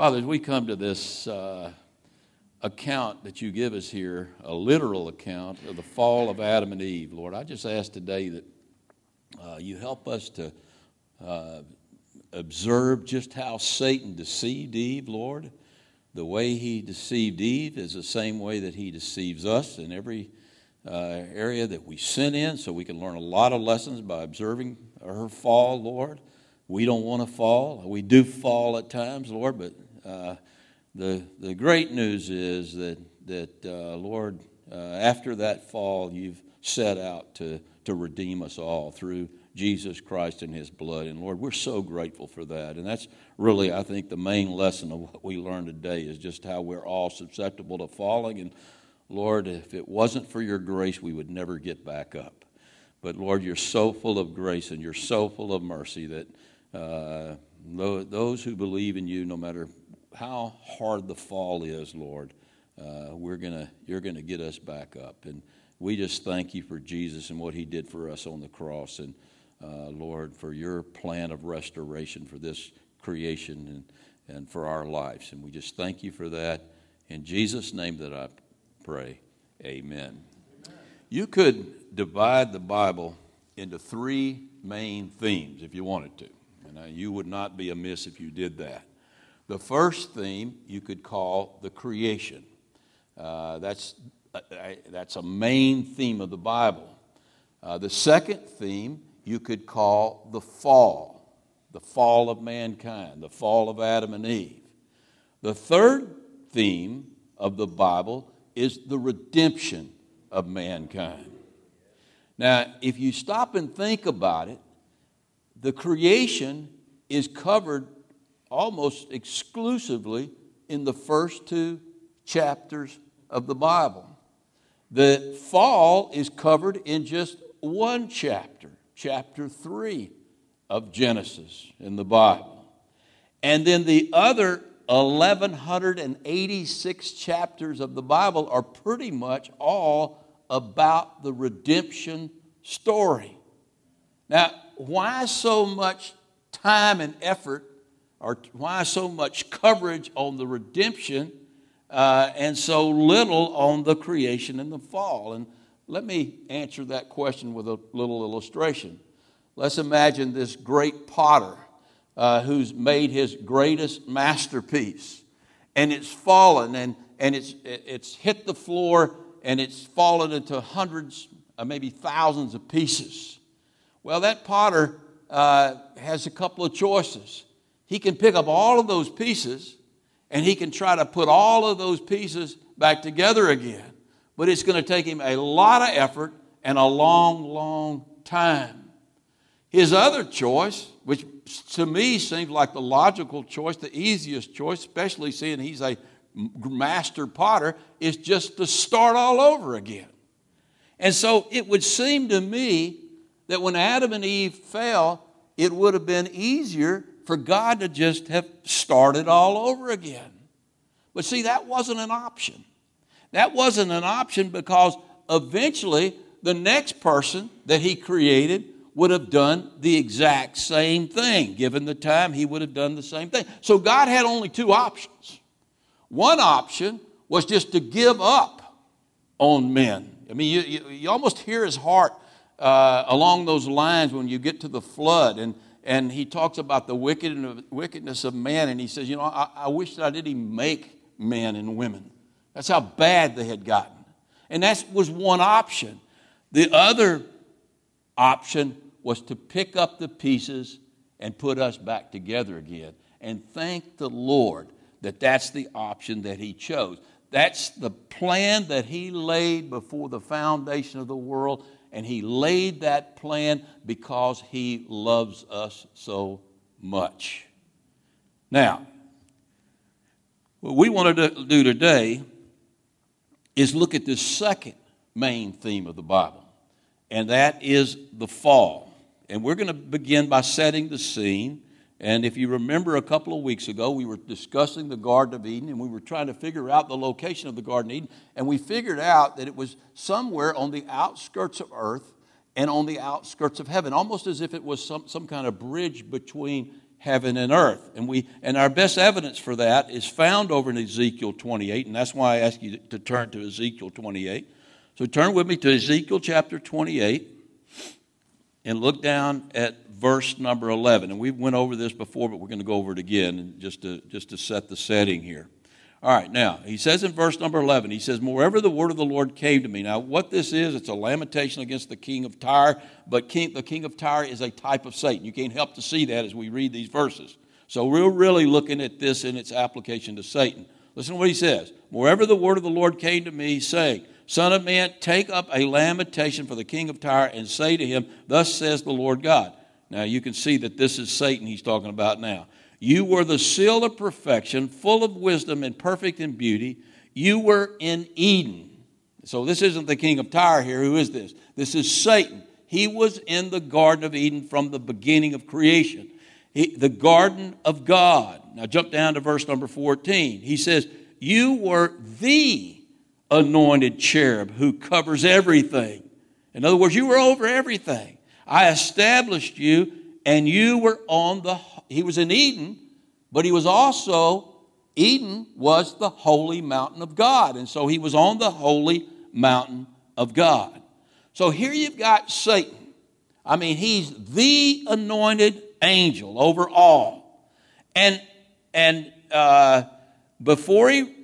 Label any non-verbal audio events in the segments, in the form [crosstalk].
Father, as we come to this uh, account that you give us here, a literal account of the fall of Adam and Eve, Lord, I just ask today that uh, you help us to uh, observe just how Satan deceived Eve, Lord. The way he deceived Eve is the same way that he deceives us in every uh, area that we sin in, so we can learn a lot of lessons by observing her fall, Lord. We don't want to fall. We do fall at times, Lord, but uh, the, the great news is that, that uh, Lord, uh, after that fall, you've set out to, to redeem us all through Jesus Christ and his blood. And Lord, we're so grateful for that. And that's really, I think, the main lesson of what we learned today is just how we're all susceptible to falling. And Lord, if it wasn't for your grace, we would never get back up. But Lord, you're so full of grace and you're so full of mercy that uh, those who believe in you, no matter how hard the fall is, Lord, uh, we're gonna, you're going to get us back up. And we just thank you for Jesus and what he did for us on the cross. And uh, Lord, for your plan of restoration for this creation and, and for our lives. And we just thank you for that. In Jesus' name that I pray, amen. amen. You could divide the Bible into three main themes if you wanted to. And uh, you would not be amiss if you did that. The first theme you could call the creation. Uh, that's, uh, that's a main theme of the Bible. Uh, the second theme you could call the fall, the fall of mankind, the fall of Adam and Eve. The third theme of the Bible is the redemption of mankind. Now, if you stop and think about it, the creation is covered almost exclusively in the first two chapters of the Bible. The fall is covered in just one chapter, chapter 3 of Genesis in the Bible. And then the other 1186 chapters of the Bible are pretty much all about the redemption story. Now, why so much time and effort or why so much coverage on the redemption uh, and so little on the creation and the fall? And let me answer that question with a little illustration. Let's imagine this great potter uh, who's made his greatest masterpiece, and it's fallen and, and it's, it's hit the floor and it's fallen into hundreds, uh, maybe thousands of pieces. Well, that potter uh, has a couple of choices he can pick up all of those pieces and he can try to put all of those pieces back together again. But it's going to take him a lot of effort and a long, long time. His other choice, which to me seems like the logical choice, the easiest choice, especially seeing he's a master potter, is just to start all over again. And so it would seem to me that when Adam and Eve fell, it would have been easier for God to just have started all over again. But see, that wasn't an option. That wasn't an option because eventually the next person that He created would have done the exact same thing. Given the time, He would have done the same thing. So God had only two options. One option was just to give up on men. I mean, you, you, you almost hear His heart uh, along those lines when you get to the flood. And and he talks about the wickedness of man, and he says, You know, I, I wish that I didn't make men and women. That's how bad they had gotten. And that was one option. The other option was to pick up the pieces and put us back together again. And thank the Lord that that's the option that He chose. That's the plan that He laid before the foundation of the world, and He laid that plan because He loves us so much. Now, what we want to do today is look at this second main theme of the Bible, and that is the fall. And we're going to begin by setting the scene and if you remember a couple of weeks ago, we were discussing the Garden of Eden and we were trying to figure out the location of the Garden of Eden. And we figured out that it was somewhere on the outskirts of earth and on the outskirts of heaven, almost as if it was some, some kind of bridge between heaven and earth. And, we, and our best evidence for that is found over in Ezekiel 28, and that's why I ask you to turn to Ezekiel 28. So turn with me to Ezekiel chapter 28 and look down at verse number 11. And we went over this before, but we're going to go over it again just to, just to set the setting here. All right, now, he says in verse number 11, he says, Moreover, the word of the Lord came to me. Now, what this is, it's a lamentation against the king of Tyre, but king, the king of Tyre is a type of Satan. You can't help to see that as we read these verses. So, we're really looking at this in its application to Satan. Listen to what he says. Moreover, the word of the Lord came to me, saying, Son of man, take up a lamentation for the king of Tyre and say to him, Thus says the Lord God. Now, you can see that this is Satan he's talking about now. You were the seal of perfection, full of wisdom and perfect in beauty. You were in Eden. So this isn't the king of Tyre here. Who is this? This is Satan. He was in the Garden of Eden from the beginning of creation, he, the Garden of God. Now jump down to verse number 14. He says, You were the anointed cherub who covers everything. In other words, you were over everything. I established you, and you were on the he was in Eden, but he was also, Eden was the holy mountain of God. And so he was on the holy mountain of God. So here you've got Satan. I mean, he's the anointed angel over all. And, and uh, before he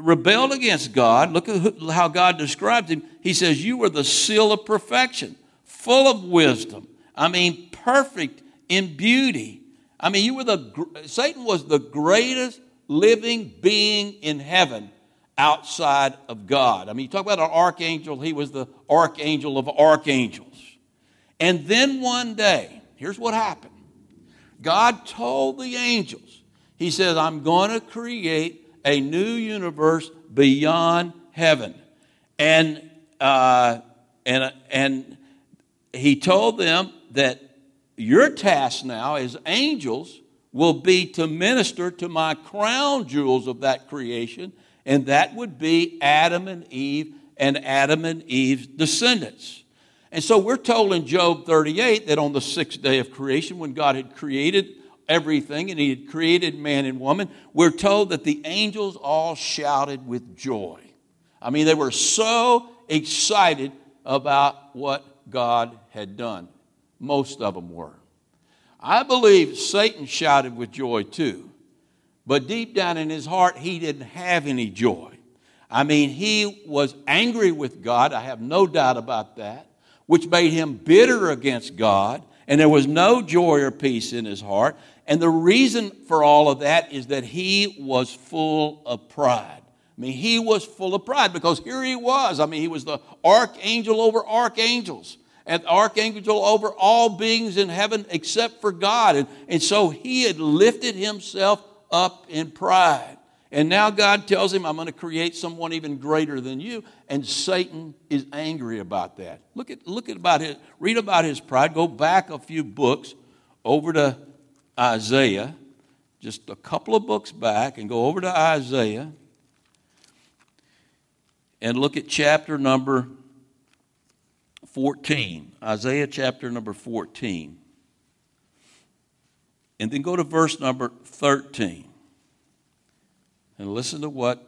rebelled against God, look at how God described him. He says, You were the seal of perfection, full of wisdom. I mean, perfect in beauty. I mean, you were the Satan was the greatest living being in heaven outside of God. I mean, you talk about an archangel, he was the archangel of archangels. And then one day, here's what happened. God told the angels, He says, I'm going to create a new universe beyond heaven. And, uh, and, and He told them that your task now as angels will be to minister to my crown jewels of that creation, and that would be Adam and Eve and Adam and Eve's descendants. And so we're told in Job 38 that on the sixth day of creation, when God had created everything and He had created man and woman, we're told that the angels all shouted with joy. I mean, they were so excited about what God had done. Most of them were. I believe Satan shouted with joy too, but deep down in his heart, he didn't have any joy. I mean, he was angry with God, I have no doubt about that, which made him bitter against God, and there was no joy or peace in his heart. And the reason for all of that is that he was full of pride. I mean, he was full of pride because here he was. I mean, he was the archangel over archangels and archangel over all beings in heaven except for God. And, and so he had lifted himself up in pride. And now God tells him, I'm going to create someone even greater than you. And Satan is angry about that. Look at, look at about his, read about his pride. Go back a few books over to Isaiah, just a couple of books back, and go over to Isaiah and look at chapter number 14, Isaiah chapter number 14. And then go to verse number 13. And listen to what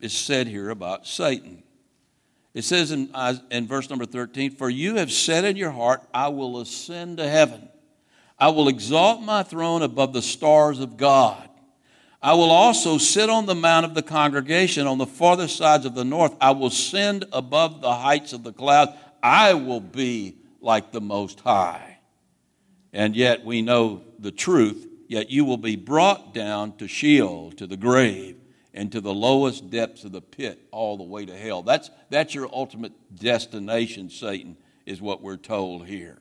is said here about Satan. It says in, in verse number 13, For you have said in your heart, I will ascend to heaven. I will exalt my throne above the stars of God. I will also sit on the mount of the congregation on the farthest sides of the north. I will send above the heights of the clouds. I will be like the Most High. And yet we know the truth, yet you will be brought down to Sheol, to the grave, and to the lowest depths of the pit, all the way to hell. That's, that's your ultimate destination, Satan, is what we're told here.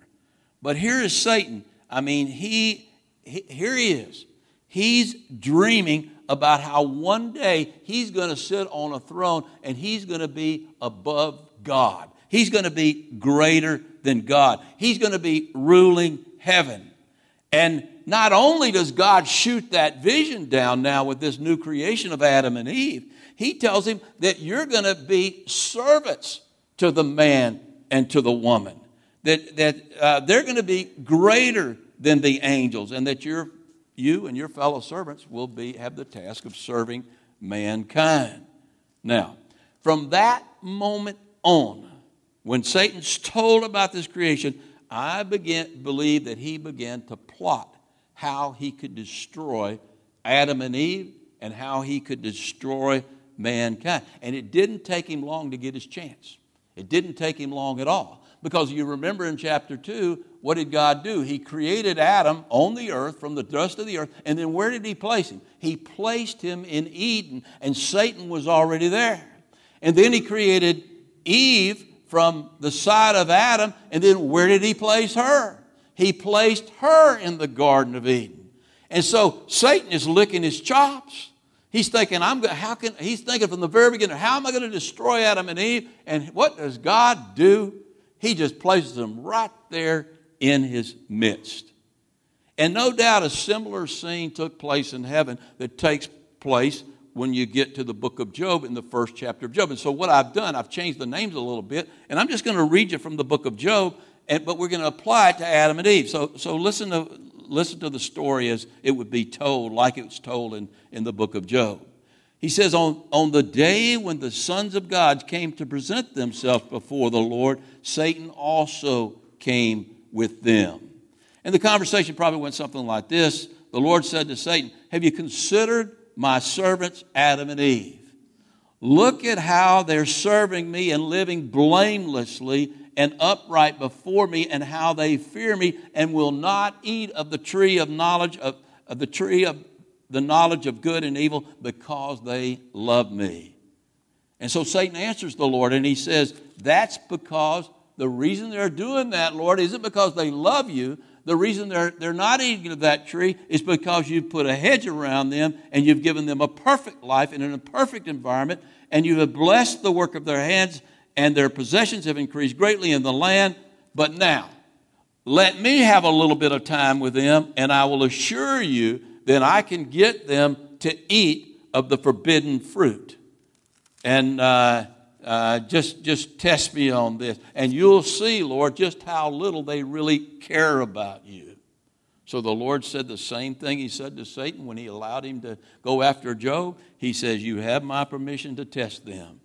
But here is Satan. I mean, he, he here he is. He's dreaming about how one day he's going to sit on a throne and he's going to be above God. He's going to be greater than God. He's going to be ruling heaven. And not only does God shoot that vision down now with this new creation of Adam and Eve, he tells him that you're going to be servants to the man and to the woman. That, that uh, they're going to be greater than the angels, and that your, you and your fellow servants will be, have the task of serving mankind. Now, from that moment on, when Satan's told about this creation, I began believe that he began to plot how he could destroy Adam and Eve and how he could destroy mankind. And it didn't take him long to get his chance. It didn't take him long at all. Because you remember in chapter 2, what did God do? He created Adam on the earth from the dust of the earth. And then where did he place him? He placed him in Eden, and Satan was already there. And then he created Eve from the side of Adam, and then where did he place her? He placed her in the Garden of Eden. And so Satan is licking his chops. He's thinking, I'm going, how can, he's thinking from the very beginning, how am I going to destroy Adam and Eve? And what does God do? He just places them right there in his midst. And no doubt a similar scene took place in heaven that takes place when you get to the book of Job in the first chapter of Job. And so, what I've done, I've changed the names a little bit, and I'm just going to read you from the book of Job, and, but we're going to apply it to Adam and Eve. So, so listen, to, listen to the story as it would be told, like it was told in, in the book of Job. He says, on, on the day when the sons of God came to present themselves before the Lord, Satan also came with them. And the conversation probably went something like this The Lord said to Satan, Have you considered my servants Adam and Eve. Look at how they're serving me and living blamelessly and upright before me, and how they fear me and will not eat of the tree of knowledge of, of the tree of the knowledge of good and evil because they love me. And so Satan answers the Lord and he says, That's because the reason they're doing that, Lord, isn't because they love you, the reason they're, they're not eating of that tree is because you've put a hedge around them and you've given them a perfect life in a perfect environment, and you have blessed the work of their hands, and their possessions have increased greatly in the land. But now, let me have a little bit of time with them, and I will assure you that I can get them to eat of the forbidden fruit. And uh, uh, just, just test me on this. And you'll see, Lord, just how little they really care about you. So the Lord said the same thing he said to Satan when he allowed him to go after Job. He says, You have my permission to test them.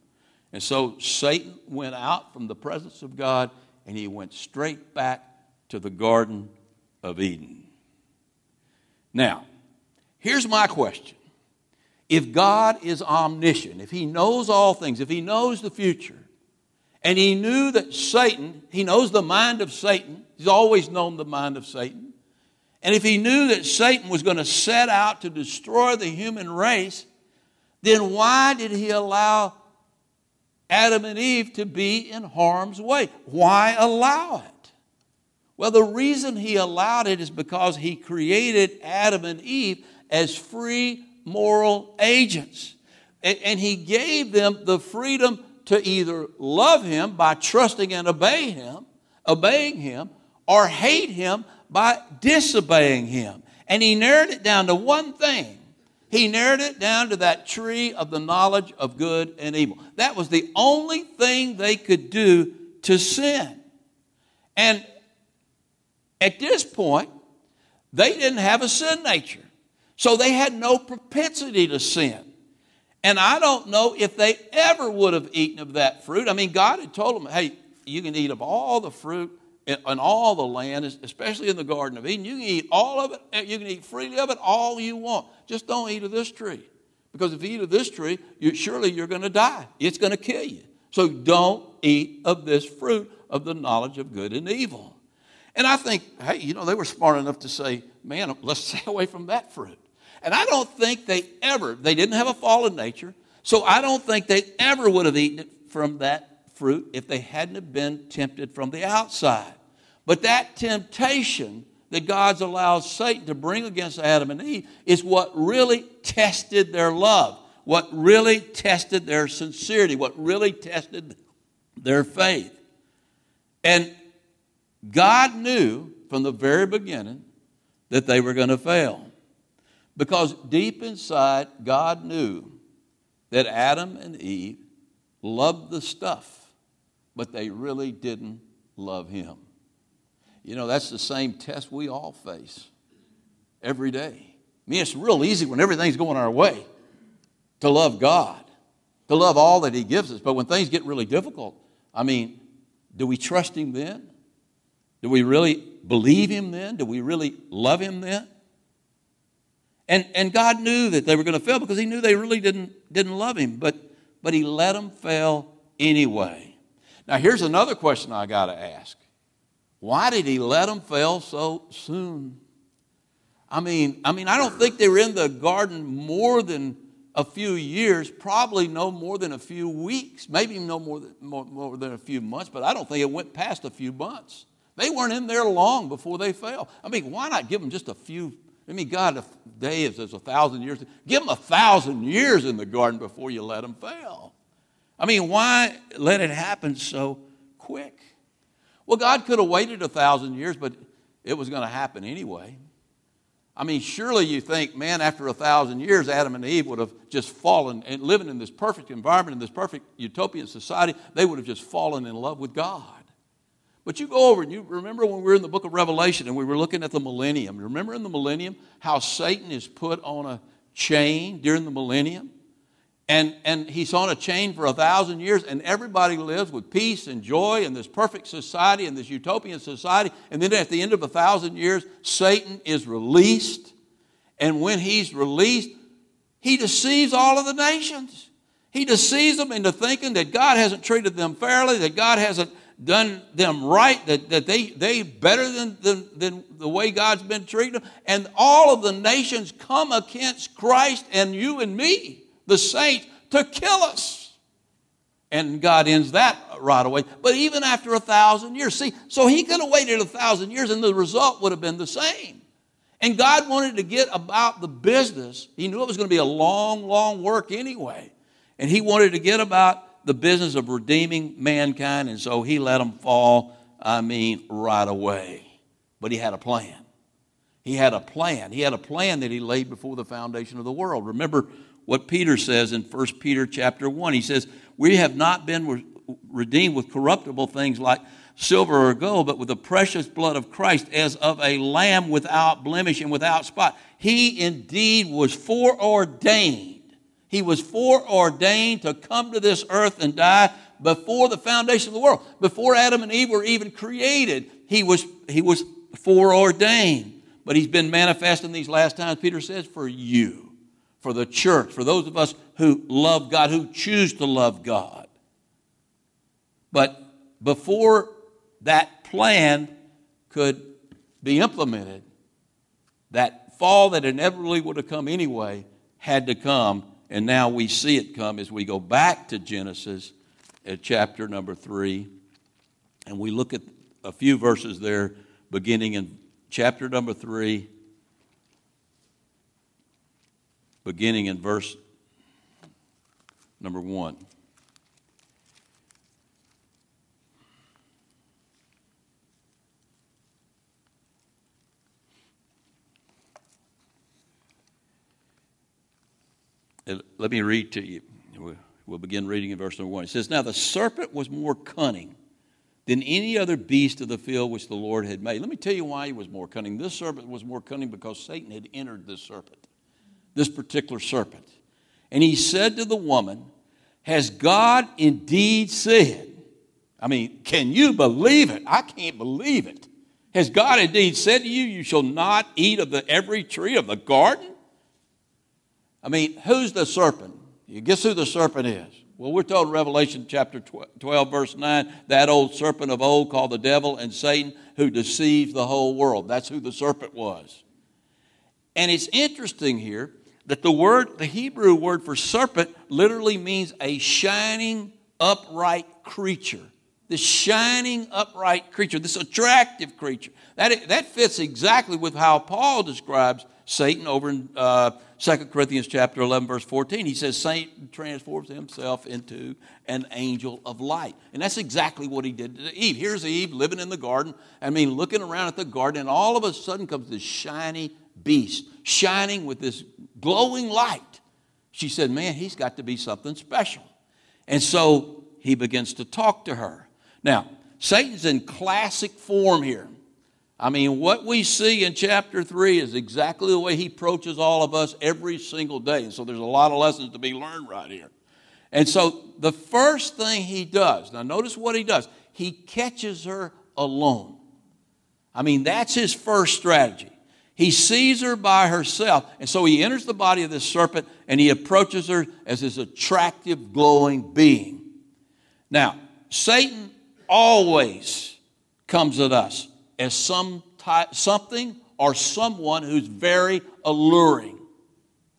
And so Satan went out from the presence of God and he went straight back to the Garden of Eden. Now, here's my question if God is omniscient, if He knows all things, if He knows the future, and He knew that Satan, He knows the mind of Satan, He's always known the mind of Satan, and if He knew that Satan was going to set out to destroy the human race, then why did He allow Adam and Eve to be in harm's way? Why allow it? Well, the reason He allowed it is because He created Adam and Eve as free moral agents. And, and he gave them the freedom to either love him by trusting and obey him, obeying him, or hate him by disobeying him. And he narrowed it down to one thing. He narrowed it down to that tree of the knowledge of good and evil. That was the only thing they could do to sin. And at this point, they didn't have a sin nature. So they had no propensity to sin. And I don't know if they ever would have eaten of that fruit. I mean, God had told them, hey, you can eat of all the fruit and all the land, especially in the Garden of Eden. You can eat all of it, eh, you can eat freely of it all you want. Just don't eat of this tree. Because if you eat of this tree, you, surely you're going to die. It's going to kill you. So don't eat of this fruit of the knowledge of good and evil. And I think, hey, you know, they were smart enough to say, man, let's [laughs] stay away from that fruit. And I don't think they ever, they didn't have a fallen nature, so I don't think they ever would have eaten it from that fruit if they hadn't have been tempted from the outside. But that temptation that God's allowed Satan to bring against Adam and Eve is what really tested their love, what really tested their sincerity, what really tested their faith. And God knew from the very beginning that they were going to fail. Because deep inside, God knew that Adam and Eve loved the stuff, but they really didn't love Him. You know, that's the same test we all face every day. I mean, it's real easy when everything's going our way to love God, to love all that He gives us. But when things get really difficult, I mean, do we trust Him then? Do we really believe Him then? Do we really love Him then? And, and God knew that they were going to fail because He knew they really didn't, didn't love Him, but, but He let them fail anyway. Now, here's another question I got to ask Why did He let them fail so soon? I mean, I mean, I don't think they were in the garden more than a few years, probably no more than a few weeks, maybe no more than, more, more than a few months, but I don't think it went past a few months. They weren't in there long before they fell. I mean, why not give them just a few? I mean, God, a day is, a thousand years. Give them a thousand years in the garden before you let them fail. I mean, why let it happen so quick? Well, God could have waited a thousand years, but it was going to happen anyway. I mean, surely you think, man, after a thousand years, Adam and Eve would have just fallen and living in this perfect environment, in this perfect utopian society, they would have just fallen in love with God. But you go over and you remember when we were in the book of Revelation and we were looking at the millennium. Remember in the millennium how Satan is put on a chain during the millennium? And, and he's on a chain for a thousand years, and everybody lives with peace and joy in this perfect society, and this utopian society. And then at the end of a thousand years, Satan is released. And when he's released, he deceives all of the nations. He deceives them into thinking that God hasn't treated them fairly, that God hasn't done them right, that, that they, they better than, than, than the way God's been treating them. And all of the nations come against Christ and you and me the saints to kill us. And God ends that right away. But even after a thousand years, see, so he could have waited a thousand years and the result would have been the same. And God wanted to get about the business. He knew it was going to be a long, long work anyway. And he wanted to get about the business of redeeming mankind. And so he let them fall, I mean, right away. But he had a plan. He had a plan. He had a plan that he laid before the foundation of the world. Remember what Peter says in 1 Peter chapter 1. He says, We have not been re- redeemed with corruptible things like silver or gold, but with the precious blood of Christ, as of a lamb without blemish and without spot. He indeed was foreordained. He was foreordained to come to this earth and die before the foundation of the world. Before Adam and Eve were even created, he was, he was foreordained. But he's been manifest in these last times, Peter says, for you for the church, for those of us who love God, who choose to love God. But before that plan could be implemented, that fall that inevitably would have come anyway had to come, and now we see it come as we go back to Genesis at chapter number three, and we look at a few verses there, beginning in chapter number three beginning in verse number one. Let me read to you. We'll begin reading in verse number one. It says, Now the serpent was more cunning than any other beast of the field which the Lord had made. Let me tell you why he was more cunning. This serpent was more cunning because Satan had entered this serpent this particular serpent. And he said to the woman, Has God indeed said? I mean, can you believe it? I can't believe it. Has God indeed said to you, You shall not eat of the every tree of the garden? I mean, who's the serpent? You guess who the serpent is? Well, we're told in Revelation chapter 12, verse 9, that old serpent of old called the devil and Satan who deceives the whole world. That's who the serpent was. And it's interesting here that the word, the Hebrew word for serpent, literally means a shining, upright creature. This shining, upright creature, this attractive creature. That, that fits exactly with how Paul describes Satan over in uh, 2 Corinthians chapter 11, verse 14. He says Satan transforms himself into an angel of light. And that's exactly what he did to Eve. Here's Eve living in the garden. I mean, looking around at the garden, and all of a sudden comes this shiny beast, shining with this glowing light. She said, Man, he's got to be something special. And so he begins to talk to her. Now, Satan's in classic form here. I mean, what we see in chapter 3 is exactly the way he approaches all of us every single day. And so there's a lot of lessons to be learned right here. And so the first thing he does, now notice what he does, he catches her alone. I mean, that's his first strategy. He sees her by herself, and so he enters the body of this serpent and he approaches her as this attractive, glowing being. Now, Satan always comes at us as some type, something or someone who's very alluring.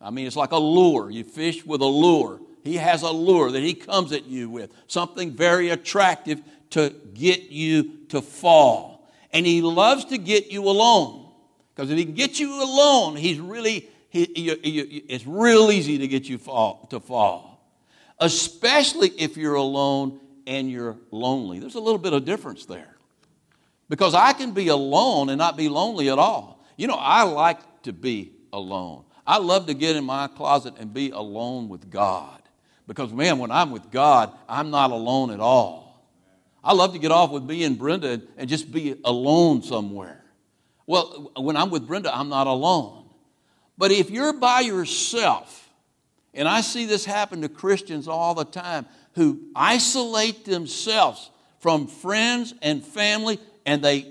I mean, it's like a lure. You fish with a lure. He has a lure that he comes at you with, something very attractive to get you to fall. And he loves to get you alone. Because if he can get you alone, he's really, he, you, you, it's real easy to get you fall, to fall. Especially if you're alone and you're lonely. There's a little bit of difference there. Because I can be alone and not be lonely at all. You know, I like to be alone. I love to get in my closet and be alone with God. Because, man, when I'm with God, I'm not alone at all. I love to get off with me and Brenda and just be alone somewhere. Well, when I'm with Brenda, I'm not alone. But if you're by yourself, and I see this happen to Christians all the time who isolate themselves from friends and family and they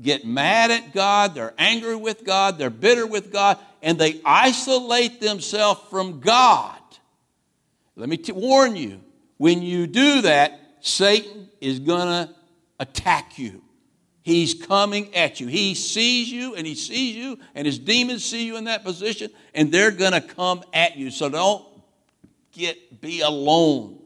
get mad at God, they're angry with God, they're bitter with God, and they isolate themselves from God. Let me t- warn you when you do that, Satan is going to attack you. He's coming at you. He sees you and he sees you, and his demons see you in that position, and they're going to come at you. So don't get be alone.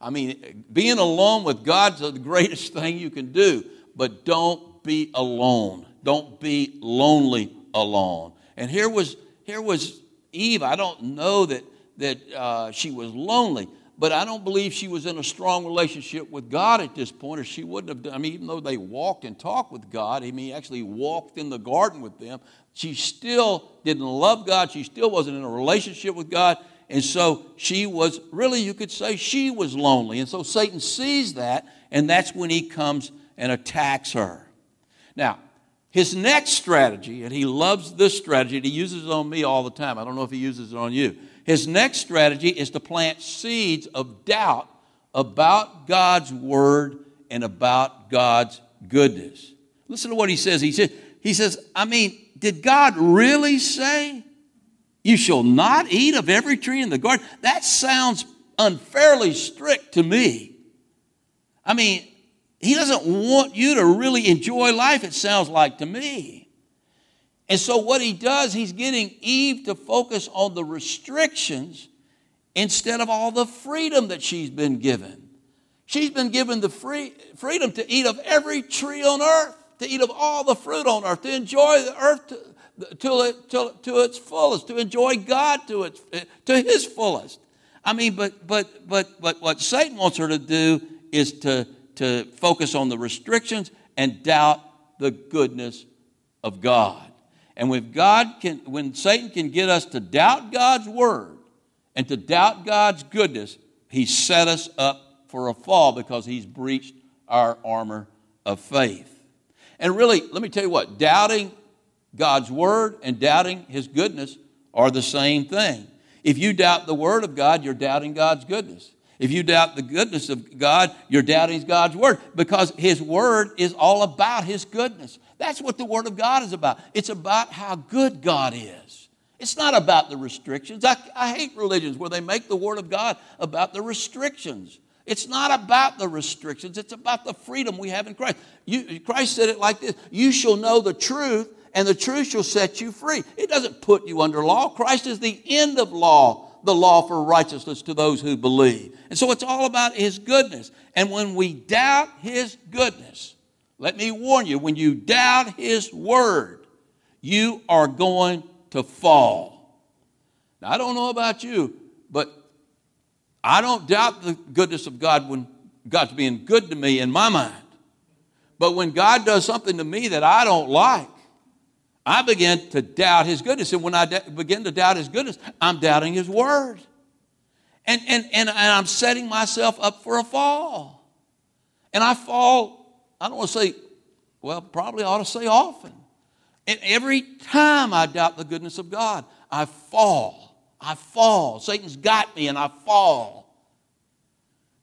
I mean, being alone with God's the greatest [laughs] thing you can do but don't be alone. Don't be lonely alone. And here was here was Eve. I don't know that that uh, she was lonely, but I don't believe she was in a strong relationship with God at this point, or she wouldn't have done. I mean, even though they walked and talked with God, I mean, he actually walked in the garden with them. She still didn't love God. She still wasn't in a relationship with God. And so she was really, you could say, she was lonely. And so Satan sees that, and that's when he comes and attacks her. Now, his next strategy, and he loves this strategy, and he uses it on me all the time. I don't know if he uses it on you. His next strategy is to plant seeds of doubt about God's word and about God's goodness. Listen to what he says. He says, he says, I mean, did God really say, You shall not eat of every tree in the garden? That sounds unfairly strict to me. I mean, he doesn't want you to really enjoy life, it sounds like to me. And so, what he does, he's getting Eve to focus on the restrictions instead of all the freedom that she's been given. She's been given the free, freedom to eat of every tree on earth, to eat of all the fruit on earth, to enjoy the earth to, to, to, to its fullest, to enjoy God to, its, to his fullest. I mean, but, but, but, but what Satan wants her to do is to to focus on the restrictions and doubt the goodness of God. And when God can, when Satan can get us to doubt God's word and to doubt God's goodness, he set us up for a fall because he's breached our armor of faith. And really, let me tell you what, doubting God's word and doubting his goodness are the same thing. If you doubt the word of God, you're doubting God's goodness. If you doubt the goodness of God, you're doubting God's word because his word is all about his goodness. That's what the word of God is about. It's about how good God is. It's not about the restrictions. I, I hate religions where they make the word of God about the restrictions. It's not about the restrictions, it's about the freedom we have in Christ. You, Christ said it like this You shall know the truth, and the truth shall set you free. It doesn't put you under law. Christ is the end of law the law for righteousness to those who believe. And so it's all about His goodness. And when we doubt His goodness, let me warn you, when you doubt His word, you are going to fall. Now, I don't know about you, but I don't doubt the goodness of God when God's being good to me in my mind. But when God does something to me that I don't like, I begin to doubt his goodness. And when I begin to doubt his goodness, I'm doubting his word. And, and, and, and I'm setting myself up for a fall. And I fall, I don't want to say, well, probably ought to say often. And every time I doubt the goodness of God, I fall. I fall. Satan's got me and I fall.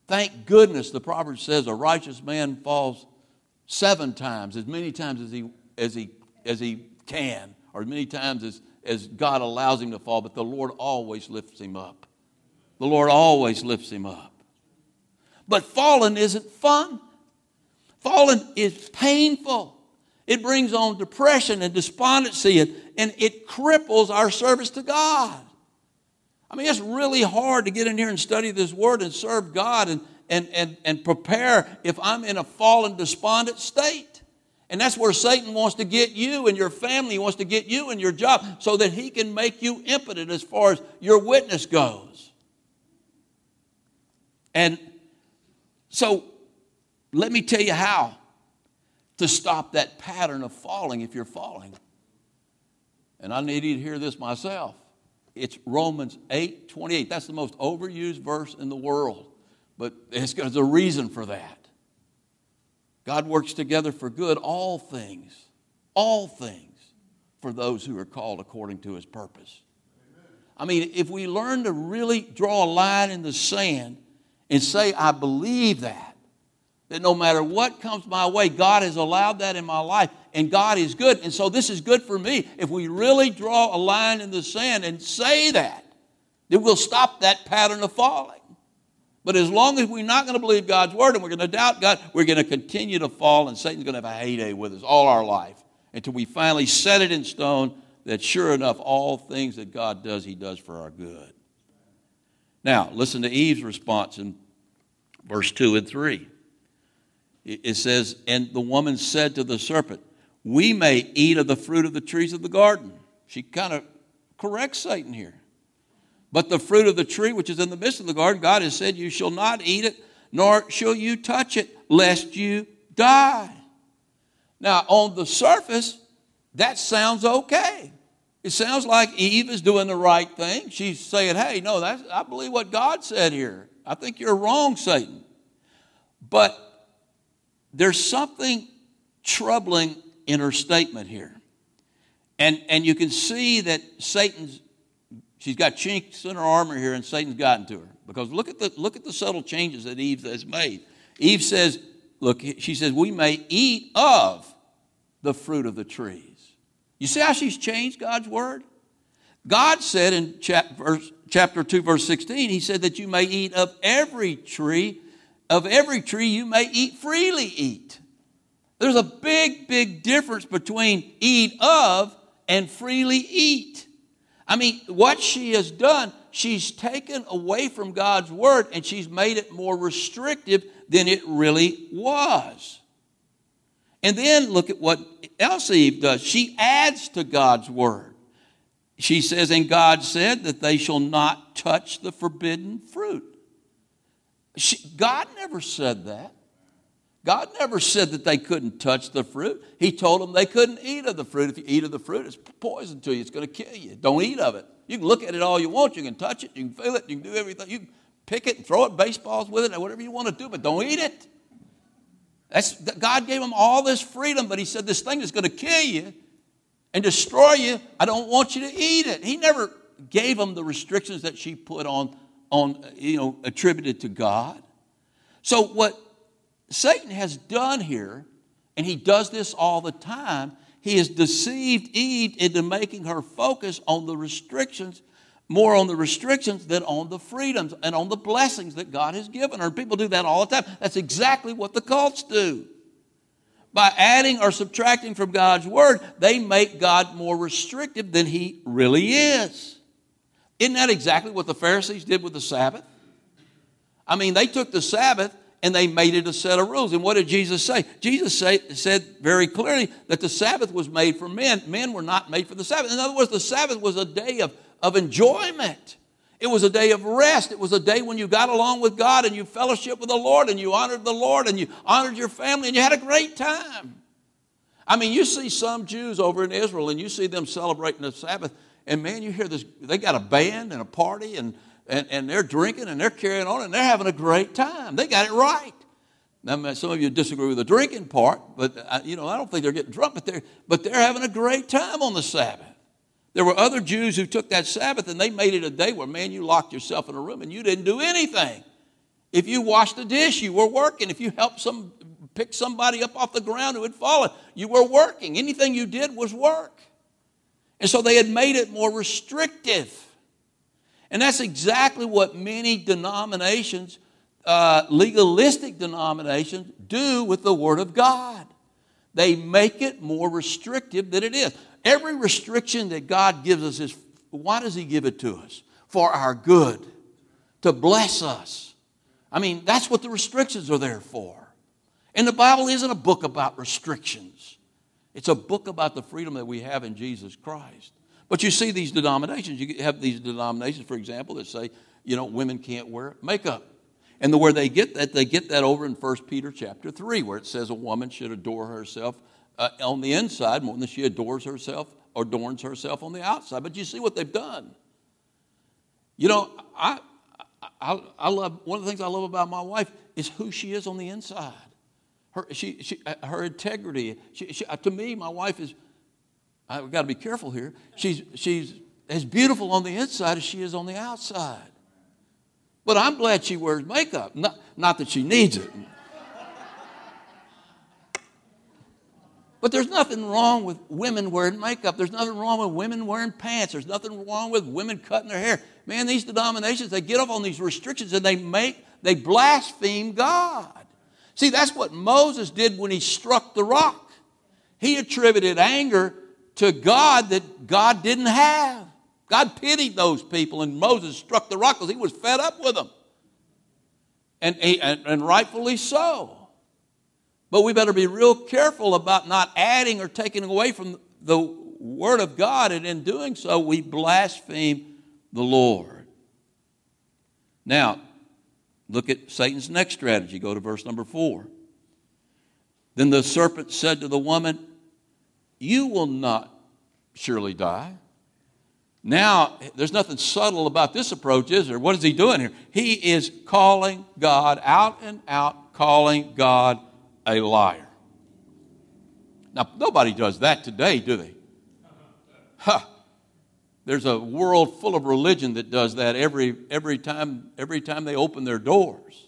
Thank goodness the proverb says a righteous man falls seven times, as many times as he, as he, as he can, or many times as, as God allows him to fall, but the Lord always lifts him up. The Lord always lifts him up. But falling isn't fun. Falling is painful. It brings on depression and despondency, and, and it cripples our service to God. I mean, it's really hard to get in here and study this word and serve God and, and, and, and prepare if I'm in a fallen, despondent state. And that's where Satan wants to get you and your family, he wants to get you and your job so that he can make you impotent as far as your witness goes. And so let me tell you how to stop that pattern of falling if you're falling. And I need you to hear this myself. It's Romans 8 28. That's the most overused verse in the world, but there's a reason for that. God works together for good, all things, all things for those who are called according to his purpose. I mean, if we learn to really draw a line in the sand and say, I believe that, that no matter what comes my way, God has allowed that in my life, and God is good. And so this is good for me. If we really draw a line in the sand and say that, then we'll stop that pattern of falling. But as long as we're not going to believe God's word and we're going to doubt God, we're going to continue to fall, and Satan's going to have a heyday with us all our life until we finally set it in stone that sure enough, all things that God does, He does for our good. Now, listen to Eve's response in verse 2 and 3. It says, And the woman said to the serpent, We may eat of the fruit of the trees of the garden. She kind of corrects Satan here. But the fruit of the tree which is in the midst of the garden, God has said, You shall not eat it, nor shall you touch it, lest you die. Now, on the surface, that sounds okay. It sounds like Eve is doing the right thing. She's saying, Hey, no, that's, I believe what God said here. I think you're wrong, Satan. But there's something troubling in her statement here. And, and you can see that Satan's, she's got chinks in her armor here, and Satan's gotten to her. Because look at the, look at the subtle changes that Eve has made. Eve says, look, she says, we may eat of the fruit of the trees. You see how she's changed God's word? God said in chapter 2, verse 16, He said that you may eat of every tree, of every tree you may eat freely eat. There's a big, big difference between eat of and freely eat. I mean, what she has done, she's taken away from God's word and she's made it more restrictive than it really was. And then look at what else Eve does. She adds to God's word. She says, And God said that they shall not touch the forbidden fruit. She, God never said that. God never said that they couldn't touch the fruit. He told them they couldn't eat of the fruit. If you eat of the fruit, it's poison to you. It's going to kill you. Don't eat of it. You can look at it all you want. You can touch it. You can feel it. You can do everything. You can pick it and throw it baseballs with it, whatever you want to do, but don't eat it. That's, God gave them all this freedom, but He said, This thing is going to kill you and destroy you. I don't want you to eat it. He never gave them the restrictions that she put on, on you know, attributed to God. So, what Satan has done here, and he does this all the time, he has deceived Eve into making her focus on the restrictions more on the restrictions than on the freedoms and on the blessings that God has given her. People do that all the time. That's exactly what the cults do. By adding or subtracting from God's word, they make God more restrictive than he really is. Isn't that exactly what the Pharisees did with the Sabbath? I mean, they took the Sabbath and they made it a set of rules. And what did Jesus say? Jesus say, said very clearly that the Sabbath was made for men. Men were not made for the Sabbath. In other words, the Sabbath was a day of of enjoyment. It was a day of rest. It was a day when you got along with God and you fellowship with the Lord and you honored the Lord and you honored your family and you had a great time. I mean, you see some Jews over in Israel and you see them celebrating the Sabbath, and man, you hear this, they got a band and a party and, and, and they're drinking and they're carrying on and they're having a great time. They got it right. Now, some of you disagree with the drinking part, but uh, you know I don't think they're getting drunk, but they're but they're having a great time on the Sabbath. There were other Jews who took that Sabbath and they made it a day where, man, you locked yourself in a room and you didn't do anything. If you washed a dish, you were working. If you helped some pick somebody up off the ground who had fallen, you were working. Anything you did was work. And so they had made it more restrictive. And that's exactly what many denominations, uh, legalistic denominations, do with the Word of God. They make it more restrictive than it is. Every restriction that God gives us is why does He give it to us? For our good, to bless us. I mean, that's what the restrictions are there for. And the Bible isn't a book about restrictions, it's a book about the freedom that we have in Jesus Christ. But you see these denominations, you have these denominations, for example, that say, you know, women can't wear makeup. And the, where they get that, they get that over in 1 Peter chapter 3, where it says a woman should adore herself uh, on the inside more than she adores herself adorns herself on the outside. But you see what they've done. You know, I, I, I love, one of the things I love about my wife is who she is on the inside. Her, she, she, uh, her integrity. She, she, uh, to me, my wife is, I've got to be careful here. She's, she's as beautiful on the inside as she is on the outside. But I'm glad she wears makeup. Not, not that she needs it. But there's nothing wrong with women wearing makeup. There's nothing wrong with women wearing pants. There's nothing wrong with women cutting their hair. Man, these denominations, they get off on these restrictions and they make, they blaspheme God. See, that's what Moses did when he struck the rock. He attributed anger to God that God didn't have. God pitied those people, and Moses struck the rock because he was fed up with them. And, and, and rightfully so. But we better be real careful about not adding or taking away from the Word of God, and in doing so, we blaspheme the Lord. Now, Look at Satan's next strategy. Go to verse number four. Then the serpent said to the woman, You will not surely die. Now, there's nothing subtle about this approach, is there? What is he doing here? He is calling God out and out, calling God a liar. Now, nobody does that today, do they? Huh. There's a world full of religion that does that every, every, time, every time they open their doors.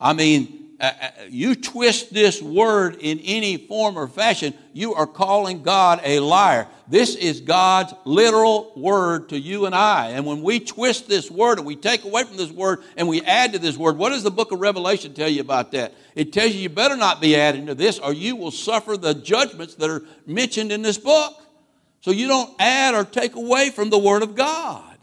I mean, uh, uh, you twist this word in any form or fashion, you are calling God a liar. This is God's literal word to you and I. And when we twist this word and we take away from this word and we add to this word, what does the book of Revelation tell you about that? It tells you you better not be adding to this or you will suffer the judgments that are mentioned in this book. So you don't add or take away from the Word of God.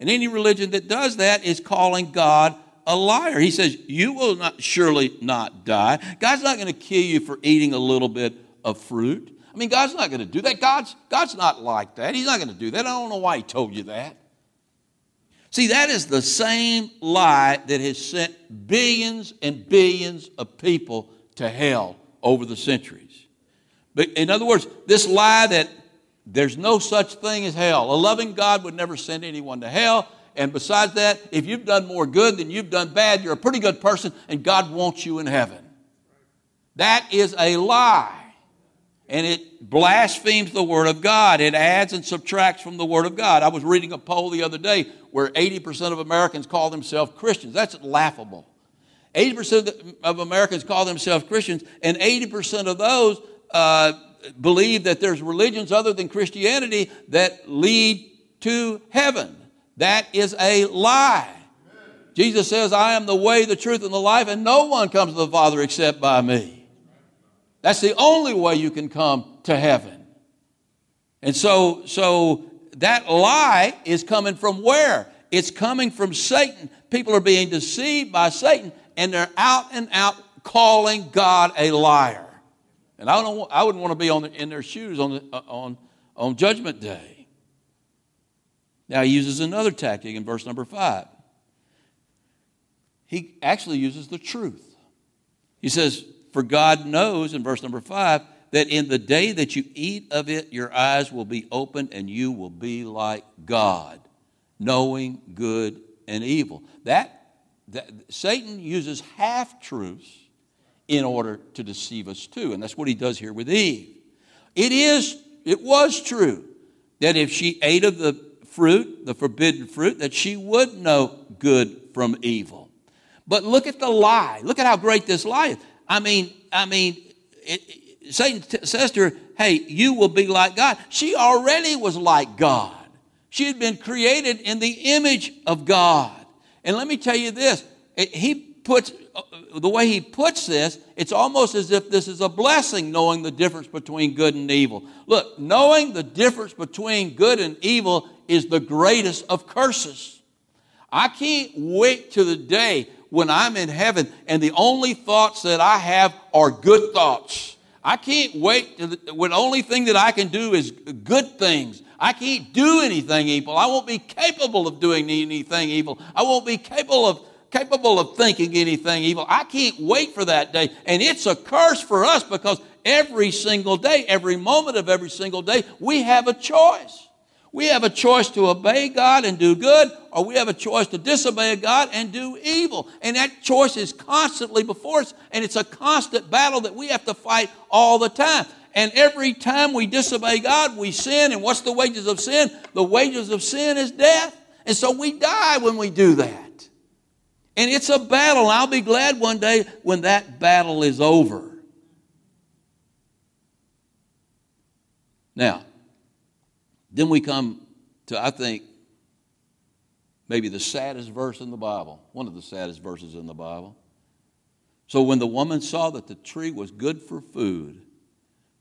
And any religion that does that is calling God a liar. He says, You will not surely not die. God's not going to kill you for eating a little bit of fruit. I mean, God's not going to do that. God's, God's not like that. He's not going to do that. I don't know why He told you that. See, that is the same lie that has sent billions and billions of people to hell over the centuries. But in other words, this lie that there's no such thing as hell. A loving God would never send anyone to hell. And besides that, if you've done more good than you've done bad, you're a pretty good person and God wants you in heaven. That is a lie. And it blasphemes the Word of God. It adds and subtracts from the Word of God. I was reading a poll the other day where 80% of Americans call themselves Christians. That's laughable. 80% of Americans call themselves Christians, and 80% of those uh, believe that there's religions other than Christianity that lead to heaven. That is a lie. Jesus says, I am the way, the truth, and the life, and no one comes to the Father except by me. That's the only way you can come to heaven. And so, so that lie is coming from where? It's coming from Satan. People are being deceived by Satan, and they're out and out calling God a liar. And I, don't, I wouldn't want to be on the, in their shoes on, the, uh, on, on Judgment Day. Now, he uses another tactic in verse number five. He actually uses the truth. He says, For God knows, in verse number five, that in the day that you eat of it, your eyes will be opened and you will be like God, knowing good and evil. That, that Satan uses half truths in order to deceive us too. And that's what he does here with Eve. It is, it was true that if she ate of the fruit, the forbidden fruit, that she would know good from evil. But look at the lie. Look at how great this lie is. I mean, I mean, it, Satan t- says to her, "Hey, you will be like God." She already was like God. She had been created in the image of God. And let me tell you this: it, he puts uh, the way he puts this, it's almost as if this is a blessing, knowing the difference between good and evil. Look, knowing the difference between good and evil is the greatest of curses. I can't wait to the day when I'm in heaven and the only thoughts that I have are good thoughts. I can't wait to the, when only thing that I can do is good things. I can't do anything evil. I won't be capable of doing anything evil. I won't be capable of capable of thinking anything evil. I can't wait for that day. And it's a curse for us because every single day, every moment of every single day, we have a choice. We have a choice to obey God and do good, or we have a choice to disobey God and do evil. And that choice is constantly before us, and it's a constant battle that we have to fight all the time. And every time we disobey God, we sin. And what's the wages of sin? The wages of sin is death. And so we die when we do that. And it's a battle. I'll be glad one day when that battle is over. Now, then we come to, I think, maybe the saddest verse in the Bible, one of the saddest verses in the Bible. So when the woman saw that the tree was good for food,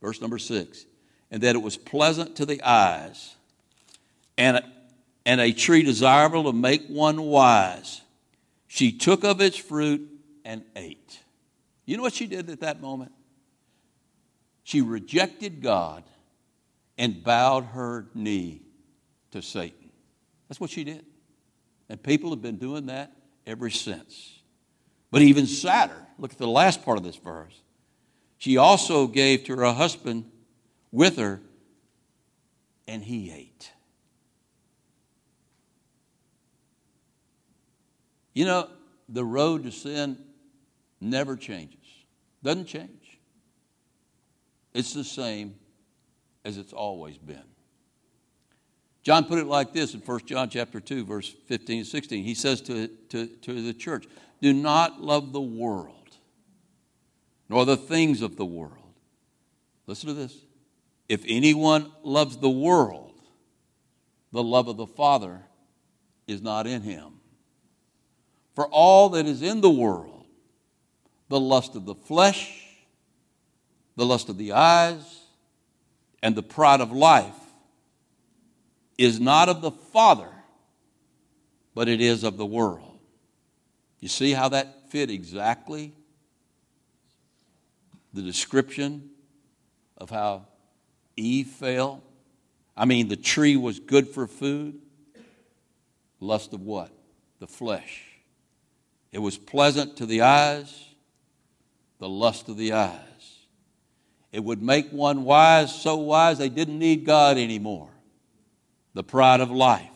verse number six, and that it was pleasant to the eyes, and a, and a tree desirable to make one wise, she took of its fruit and ate. You know what she did at that moment? She rejected God and bowed her knee to Satan. That's what she did. And people have been doing that ever since. But even sadder, look at the last part of this verse. She also gave to her husband with her, and he ate. You know, the road to sin never changes, doesn't change. It's the same as it's always been. John put it like this in 1 John chapter 2, verse 15 and 16. He says to, to, to the church, Do not love the world, nor the things of the world. Listen to this. If anyone loves the world, the love of the Father is not in him. For all that is in the world, the lust of the flesh, the lust of the eyes, and the pride of life is not of the Father, but it is of the world. You see how that fit exactly the description of how Eve fell? I mean, the tree was good for food. Lust of what? The flesh. It was pleasant to the eyes, the lust of the eyes. It would make one wise, so wise they didn't need God anymore. The pride of life.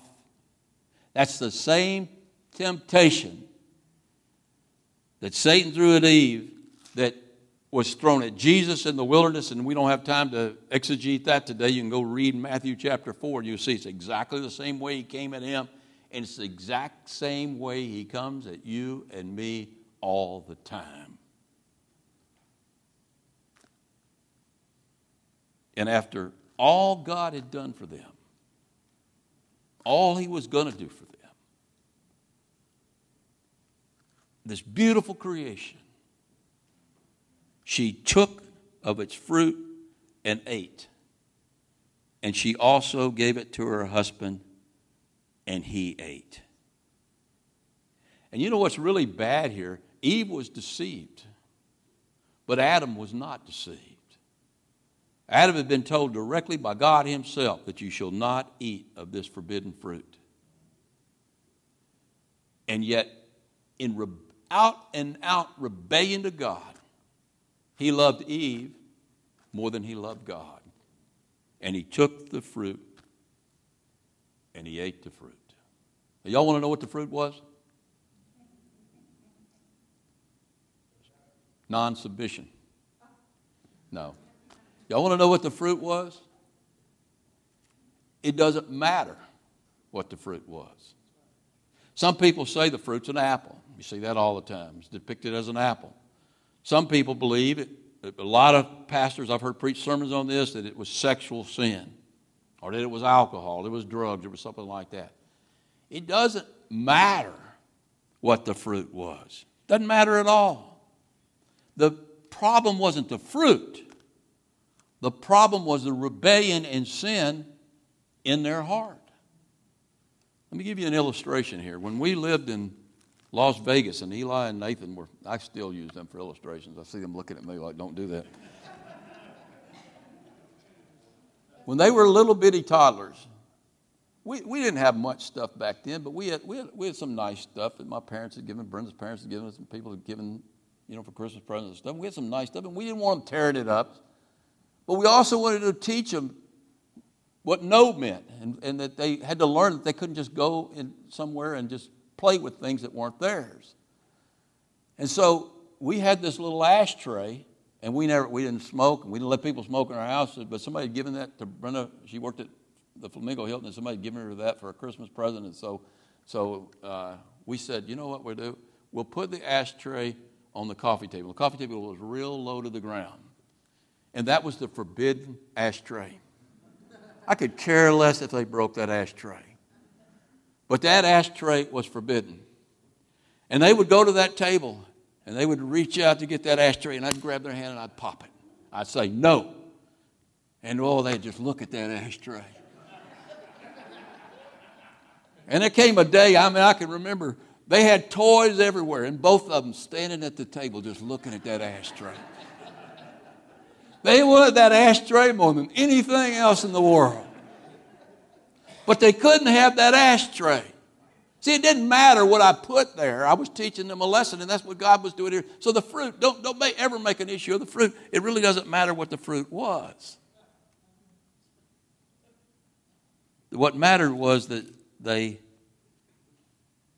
That's the same temptation that Satan threw at Eve that was thrown at Jesus in the wilderness, and we don't have time to exegete that today. You can go read Matthew chapter 4, and you'll see it's exactly the same way he came at him, and it's the exact same way he comes at you and me all the time. And after all God had done for them, all He was going to do for them, this beautiful creation, she took of its fruit and ate. And she also gave it to her husband, and he ate. And you know what's really bad here? Eve was deceived, but Adam was not deceived. Adam had been told directly by God Himself that you shall not eat of this forbidden fruit. And yet, in re- out and out rebellion to God, he loved Eve more than he loved God. And he took the fruit and he ate the fruit. Now, y'all want to know what the fruit was? Non submission. No. Y'all want to know what the fruit was? It doesn't matter what the fruit was. Some people say the fruit's an apple. You see that all the time. It's depicted as an apple. Some people believe it. A lot of pastors I've heard preach sermons on this that it was sexual sin, or that it was alcohol, it was drugs, it was something like that. It doesn't matter what the fruit was. Doesn't matter at all. The problem wasn't the fruit. The problem was the rebellion and sin in their heart. Let me give you an illustration here. When we lived in Las Vegas, and Eli and Nathan were, I still use them for illustrations. I see them looking at me like, don't do that. when they were little bitty toddlers, we, we didn't have much stuff back then, but we had, we, had, we had some nice stuff that my parents had given, Brenda's parents had given us, and people had given, you know, for Christmas presents and stuff. We had some nice stuff, and we didn't want them tearing it up. But we also wanted to teach them what no meant, and, and that they had to learn that they couldn't just go in somewhere and just play with things that weren't theirs. And so we had this little ashtray, and we never we didn't smoke, and we didn't let people smoke in our houses, But somebody had given that to Brenda. She worked at the Flamingo Hilton, and somebody had given her that for a Christmas present. And so, so uh, we said, you know what we'll do? We'll put the ashtray on the coffee table. The coffee table was real low to the ground, and that was the forbidden ashtray. I could care less if they broke that ashtray. But that ashtray was forbidden. And they would go to that table and they would reach out to get that ashtray, and I'd grab their hand and I'd pop it. I'd say, no. And oh, they'd just look at that ashtray. and there came a day, I mean, I can remember they had toys everywhere, and both of them standing at the table just looking at that ashtray. They wanted that ashtray more than anything else in the world. But they couldn't have that ashtray. See, it didn't matter what I put there. I was teaching them a lesson, and that's what God was doing here. So the fruit, don't, don't ever make an issue of the fruit. It really doesn't matter what the fruit was. What mattered was that they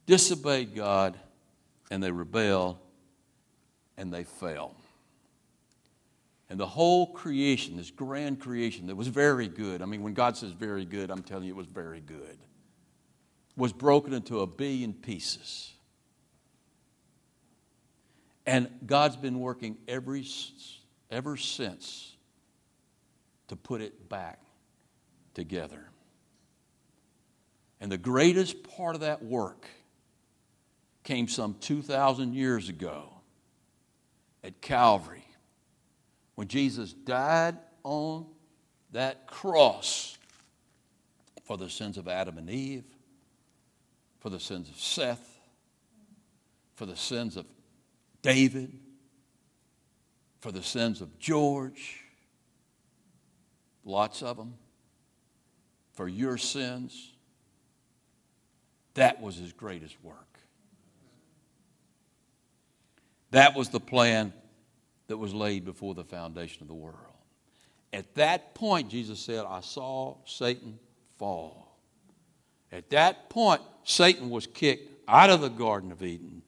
disobeyed God and they rebelled and they fell. And the whole creation, this grand creation that was very good, I mean, when God says very good, I'm telling you it was very good, was broken into a billion pieces. And God's been working every, ever since to put it back together. And the greatest part of that work came some 2,000 years ago at Calvary when Jesus died on that cross for the sins of Adam and Eve, for the sins of Seth, for the sins of David, for the sins of George, lots of them, for your sins. That was his greatest work. That was the plan that was laid before the foundation of the world. At that point, Jesus said, I saw Satan fall. At that point, Satan was kicked out of the Garden of Eden.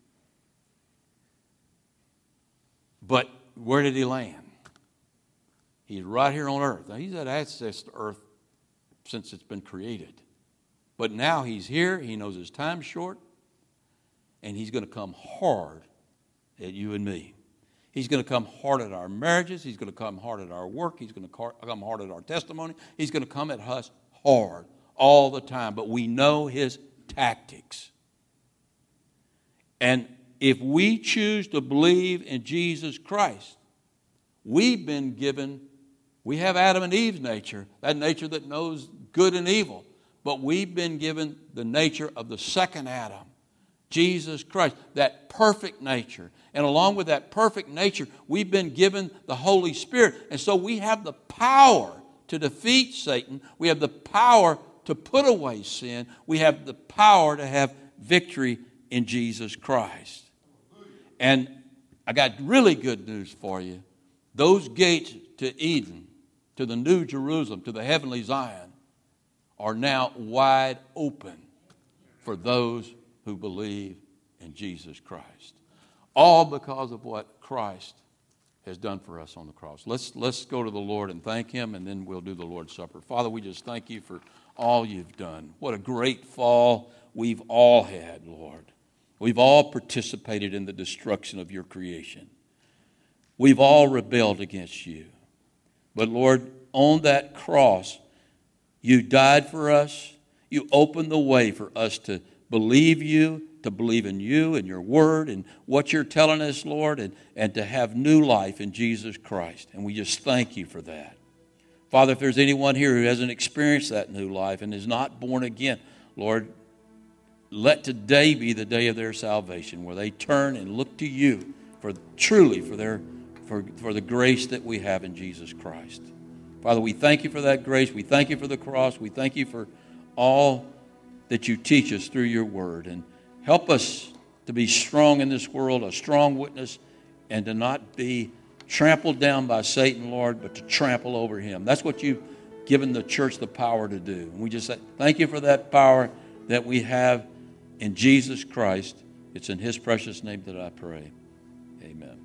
But where did he land? He's right here on earth. Now, he's had access to earth since it's been created. But now he's here, he knows his time's short, and he's going to come hard at you and me. He's going to come hard at our marriages. He's going to come hard at our work. He's going to come hard at our testimony. He's going to come at us hard all the time. But we know his tactics. And if we choose to believe in Jesus Christ, we've been given, we have Adam and Eve's nature, that nature that knows good and evil. But we've been given the nature of the second Adam Jesus Christ, that perfect nature. And along with that perfect nature, we've been given the Holy Spirit. And so we have the power to defeat Satan. We have the power to put away sin. We have the power to have victory in Jesus Christ. And I got really good news for you. Those gates to Eden, to the New Jerusalem, to the heavenly Zion, are now wide open for those who believe in Jesus Christ. All because of what Christ has done for us on the cross. Let's, let's go to the Lord and thank Him, and then we'll do the Lord's Supper. Father, we just thank you for all you've done. What a great fall we've all had, Lord. We've all participated in the destruction of your creation. We've all rebelled against you. But Lord, on that cross, you died for us. You opened the way for us to believe you to believe in you and your word and what you're telling us, Lord, and, and to have new life in Jesus Christ. And we just thank you for that. Father, if there's anyone here who hasn't experienced that new life and is not born again, Lord, let today be the day of their salvation where they turn and look to you for truly for their for, for the grace that we have in Jesus Christ. Father, we thank you for that grace. We thank you for the cross. We thank you for all that you teach us through your word. And Help us to be strong in this world, a strong witness, and to not be trampled down by Satan, Lord, but to trample over him. That's what you've given the church the power to do. And we just say, thank you for that power that we have in Jesus Christ. It's in his precious name that I pray. Amen.